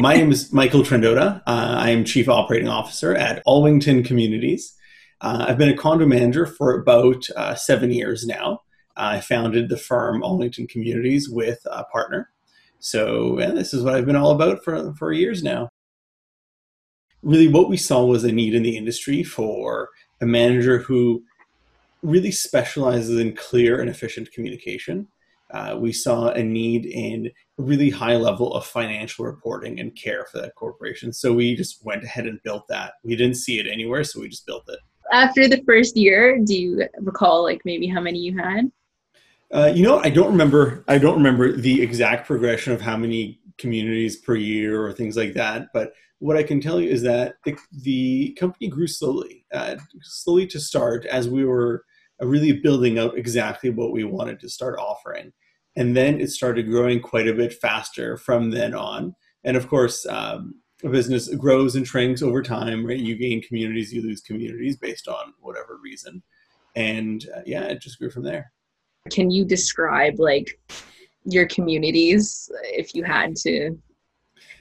My name is Michael Trendota. Uh, I am Chief Operating Officer at Alwington Communities. Uh, I've been a condo manager for about uh, seven years now. I founded the firm Alwington Communities with a partner. So yeah, this is what I've been all about for, for years now. Really, what we saw was a need in the industry for a manager who really specializes in clear and efficient communication uh, we saw a need in a really high level of financial reporting and care for that corporation. So we just went ahead and built that. We didn't see it anywhere, so we just built it. After the first year, do you recall like maybe how many you had? Uh, you know, I don't remember. I don't remember the exact progression of how many communities per year or things like that. But what I can tell you is that the, the company grew slowly, uh, slowly to start as we were really building out exactly what we wanted to start offering. And then it started growing quite a bit faster from then on. And of course, um, a business grows and shrinks over time, right? You gain communities, you lose communities based on whatever reason. And uh, yeah, it just grew from there. Can you describe like your communities if you had to?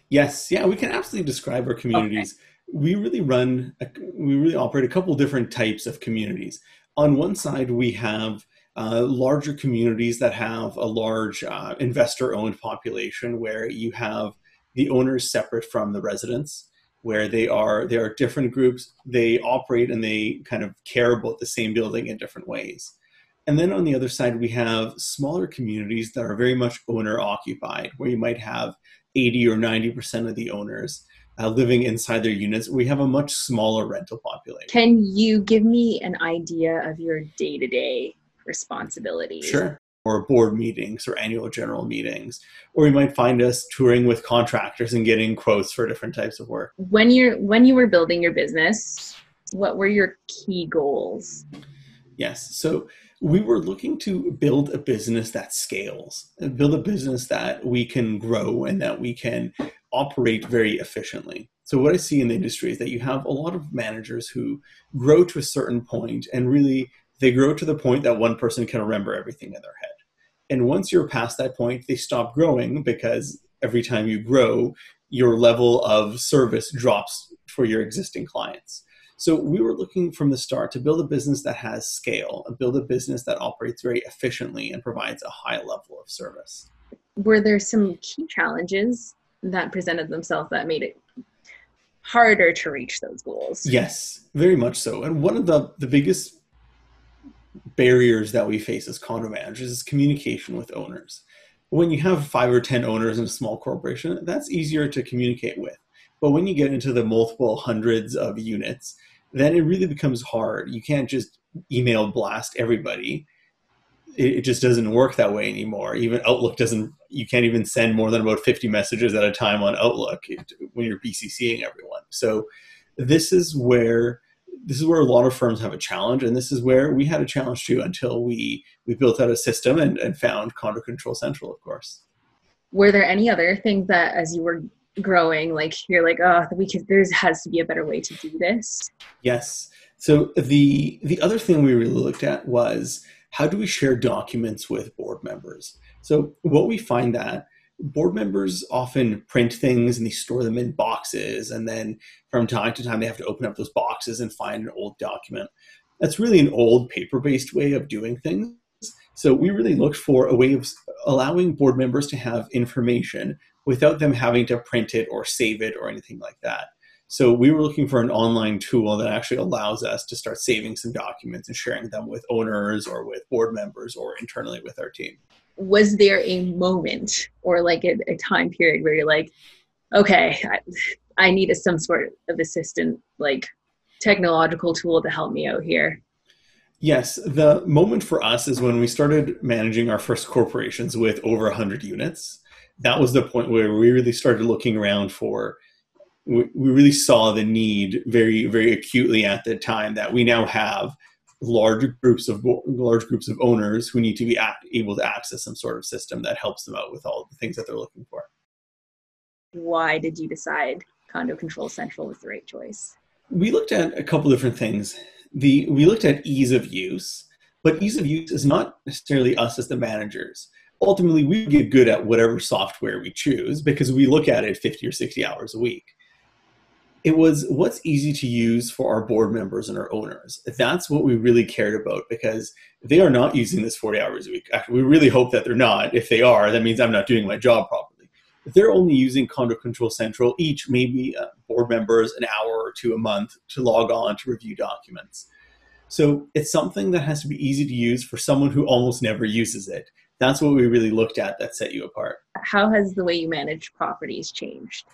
Yes, yeah, we can absolutely describe our communities. Okay. We really run, a, we really operate a couple different types of communities on one side, we have uh, larger communities that have a large uh, investor owned population where you have the owners separate from the residents where they are there are different groups. They operate and they kind of care about the same building in different ways. And then on the other side we have smaller communities that are very much owner occupied where you might have 80 or 90% of the owners uh, living inside their units, we have a much smaller rental population. Can you give me an idea of your day to day responsibilities? Sure. Or board meetings or annual general meetings. Or you might find us touring with contractors and getting quotes for different types of work. When you're when you were building your business, what were your key goals? Yes. So we were looking to build a business that scales, build a business that we can grow and that we can operate very efficiently. So what I see in the industry is that you have a lot of managers who grow to a certain point and really they grow to the point that one person can remember everything in their head. And once you're past that point, they stop growing because every time you grow, your level of service drops for your existing clients. So we were looking from the start to build a business that has scale, uh, build a business that operates very efficiently and provides a high level of service. Were there some key challenges that presented themselves that made it harder to reach those goals. Yes, very much so. And one of the, the biggest barriers that we face as condo managers is communication with owners. When you have five or 10 owners in a small corporation, that's easier to communicate with. But when you get into the multiple hundreds of units, then it really becomes hard. You can't just email blast everybody it, just doesn't work that way anymore. Even Outlook doesn't. You can't even send more than about fifty messages at a time on Outlook when you're BCCing everyone. So this is where this is where a lot of firms have a challenge, and this is where we had a challenge too until we we built out a system and, and found Condo Control Central, of course. Were there any other things that, as you were growing, like you're like, oh, we could, there has to be a better way to do this? Yes. So the the other thing we really looked at was how do we share documents with board members? So what we find that board members often print things and they store them in boxes and then from time to time they have to open up those boxes and find an old document. That's really an old paper-based way of doing things. So we really looked for a way of allowing board members to have information without them having to print it or save it or anything like that. So we were looking for an online tool that actually allows us to start saving some documents and sharing them with owners or with board members or internally with our team. Was there a moment or like a, a time period where you're like, okay, I, I need a, some sort of assistant, like technological tool to help me out here? Yes, the moment for us is when we started managing our first corporations with over 100 units. That was the point where we really started looking around for we, really saw the need very very acutely at the time that we now have large groups of large groups of owners who need to be able to access some sort of system that helps them out with all the things that they're looking for. Why did you decide Condo Control Central was the right choice? We looked at a couple different things. The we looked at ease of use, but ease of use is not necessarily us as the managers. Ultimately we get good at whatever software we choose because we look at it 50 or 60 hours a week it was what's easy to use for our board members and our owners. That's what we really cared about because they are not using this 40 hours a week. We really hope that they're not. If they are, that means I'm not doing my job properly. If they're only using Condo Control Central, each maybe uh, board members an hour or two a month to log on to review documents. So it's something that has to be easy to use for someone who almost never uses it. That's what we really looked at that set you apart. How has the way you manage properties changed?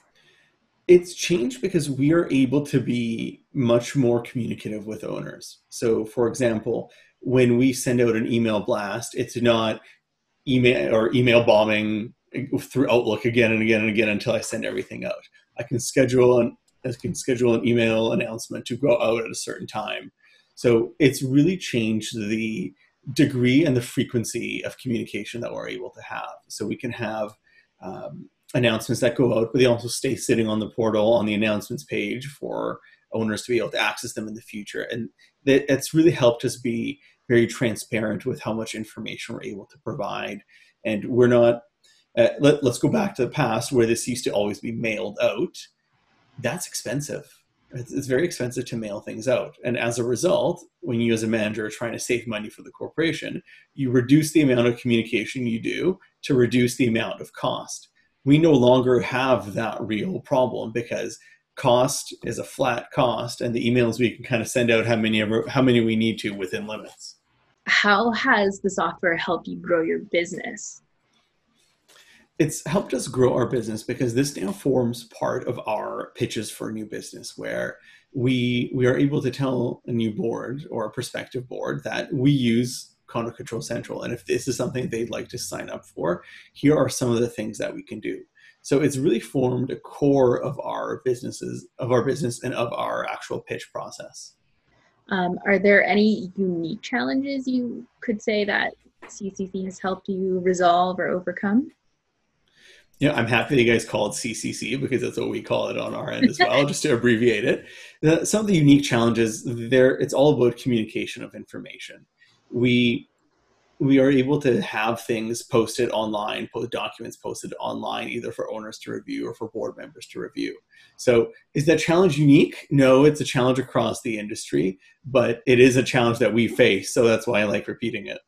It's changed because we are able to be much more communicative with owners. So, for example, when we send out an email blast, it's not email or email bombing through Outlook again and again and again until I send everything out. I can schedule an I can schedule an email announcement to go out at a certain time. So it's really changed the degree and the frequency of communication that we're able to have. So we can have um, announcements that go out, but they also stay sitting on the portal on the announcements page for owners to be able to access them in the future. And that, it's really helped us be very transparent with how much information we're able to provide. And we're not, uh, let, let's go back to the past where this used to always be mailed out. That's expensive. It's, it's very expensive to mail things out. And as a result, when you as a manager are trying to save money for the corporation, you reduce the amount of communication you do to reduce the amount of cost. We no longer have that real problem because cost is a flat cost and the emails we can kind of send out how many ever how many we need to within limits. How has the software helped you grow your business it's helped us grow our business because this now forms part of our pitches for a new business where we we are able to tell a new board or a prospective board that we use Condo Control Central. And if this is something they'd like to sign up for, here are some of the things that we can do. So it's really formed a core of our businesses, of our business, and of our actual pitch process. Um, are there any unique challenges you could say that CCC has helped you resolve or overcome? Yeah, I'm happy that you guys call it CCC because that's what we call it on our end as well, just to abbreviate it. The, some of the unique challenges there, it's all about communication of information we we are able to have things posted online, post documents posted online, either for owners to review or for board members to review. So, is that challenge unique? No, it's a challenge across the industry, but it is a challenge that we face. So that's why I like repeating it.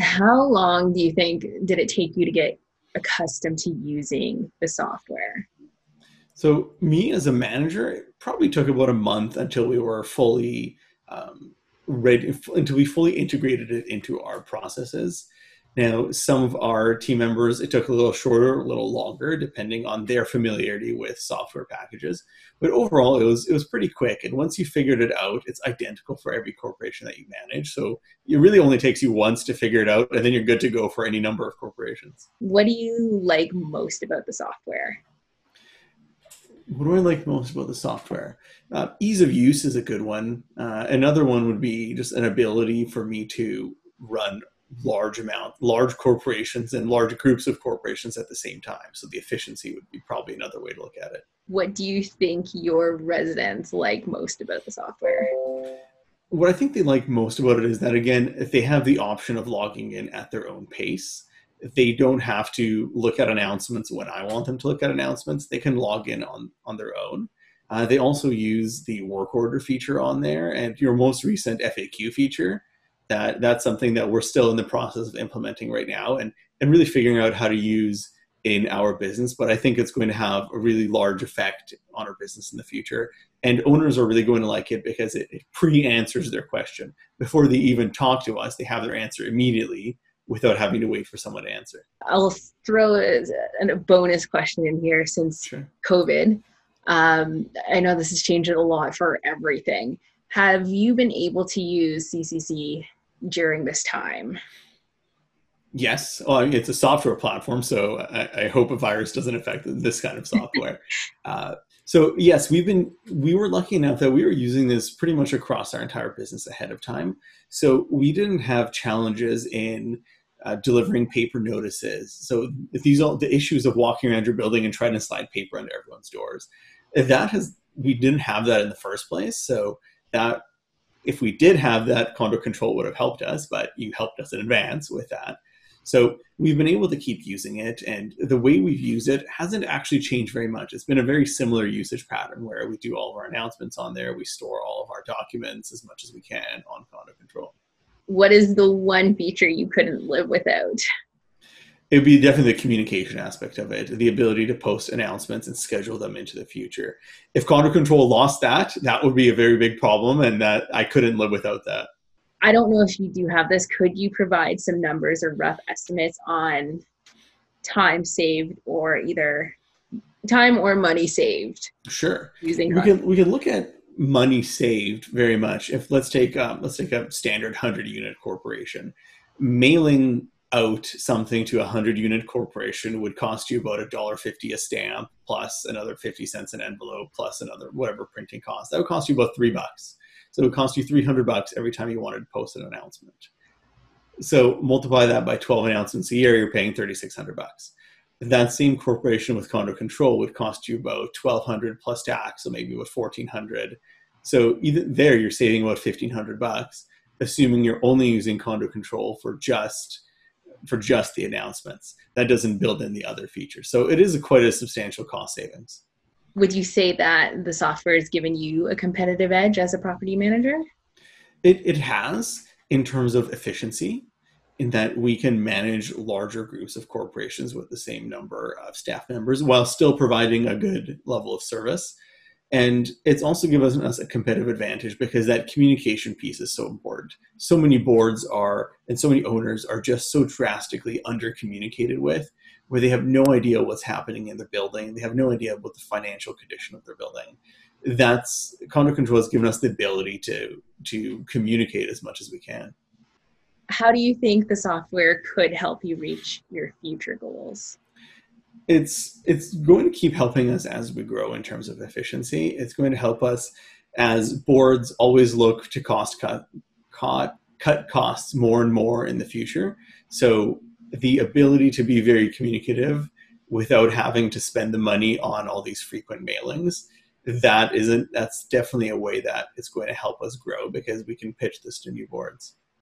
How long do you think did it take you to get accustomed to using the software? So, me as a manager, it probably took about a month until we were fully um, ready until we fully integrated it into our processes. Now, some of our team members, it took a little shorter, a little longer, depending on their familiarity with software packages. But overall, it was it was pretty quick. And once you figured it out, it's identical for every corporation that you manage. So it really only takes you once to figure it out, and then you're good to go for any number of corporations. What do you like most about the software? what do I like most about the software? Uh, ease of use is a good one. Uh, another one would be just an ability for me to run large amount, large corporations and large groups of corporations at the same time. So the efficiency would be probably another way to look at it. What do you think your residents like most about the software? What I think they like most about it is that again, if they have the option of logging in at their own pace, they don't have to look at announcements when I want them to look at announcements. They can log in on on their own. Uh, they also use the work order feature on there and your most recent FAQ feature. That that's something that we're still in the process of implementing right now and and really figuring out how to use in our business. But I think it's going to have a really large effect on our business in the future. And owners are really going to like it because it, it pre-answers their question before they even talk to us. They have their answer immediately without having to wait for someone to answer. I'll throw a, a bonus question in here since sure. COVID. Um, I know this has changed a lot for everything. Have you been able to use CCC during this time? Yes, well, I mean, it's a software platform, so I, I, hope a virus doesn't affect this kind of software. uh, so yes, we've been we were lucky enough that we were using this pretty much across our entire business ahead of time. So we didn't have challenges in uh, delivering paper notices. So if these all the issues of walking around your building and trying to slide paper under everyone's doors, that has we didn't have that in the first place. So that if we did have that, condo control would have helped us, but you helped us in advance with that. So we've been able to keep using it, and the way we've used it hasn't actually changed very much. It's been a very similar usage pattern where we do all of our announcements on there, we store all of our documents as much as we can on Condo Control. What is the one feature you couldn't live without? It would be definitely the communication aspect of it, the ability to post announcements and schedule them into the future. If Condo Control lost that, that would be a very big problem, and that I couldn't live without that. I don't know if you do have this. Could you provide some numbers or rough estimates on time saved or either time or money saved? Sure. Using we can we can look at money saved very much. If let's take um, let's take a standard hundred unit corporation, mailing out something to a hundred unit corporation would cost you about a dollar fifty a stamp plus another fifty cents an envelope plus another whatever printing cost. That would cost you about three bucks. So it would cost you 300 bucks every time you wanted to post an announcement. So multiply that by 12 announcements a year, you're paying 3,600 bucks. That same corporation with condo control would cost you about 1,200 plus tax, so maybe with 1,400. So even there, you're saving about 1,500 bucks, assuming you're only using condo control for just for just the announcements. That doesn't build in the other features. So it is a quite a substantial cost savings would you say that the software has given you a competitive edge as a property manager? It, it has in terms of efficiency, in that we can manage larger groups of corporations with the same number of staff members while still providing a good level of service. And it's also given us a competitive advantage because that communication piece is so important. So many boards are, and so many owners are just so drastically under communicated with where they have no idea what's happening in the building. They have no idea about the financial condition of their building. That's condo control has given us the ability to to communicate as much as we can. How do you think the software could help you reach your future goals? It's it's going to keep helping us as we grow in terms of efficiency. It's going to help us as boards always look to cost cut cut cut costs more and more in the future. So the ability to be very communicative without having to spend the money on all these frequent mailings that isn't that's definitely a way that it's going to help us grow because we can pitch this to new boards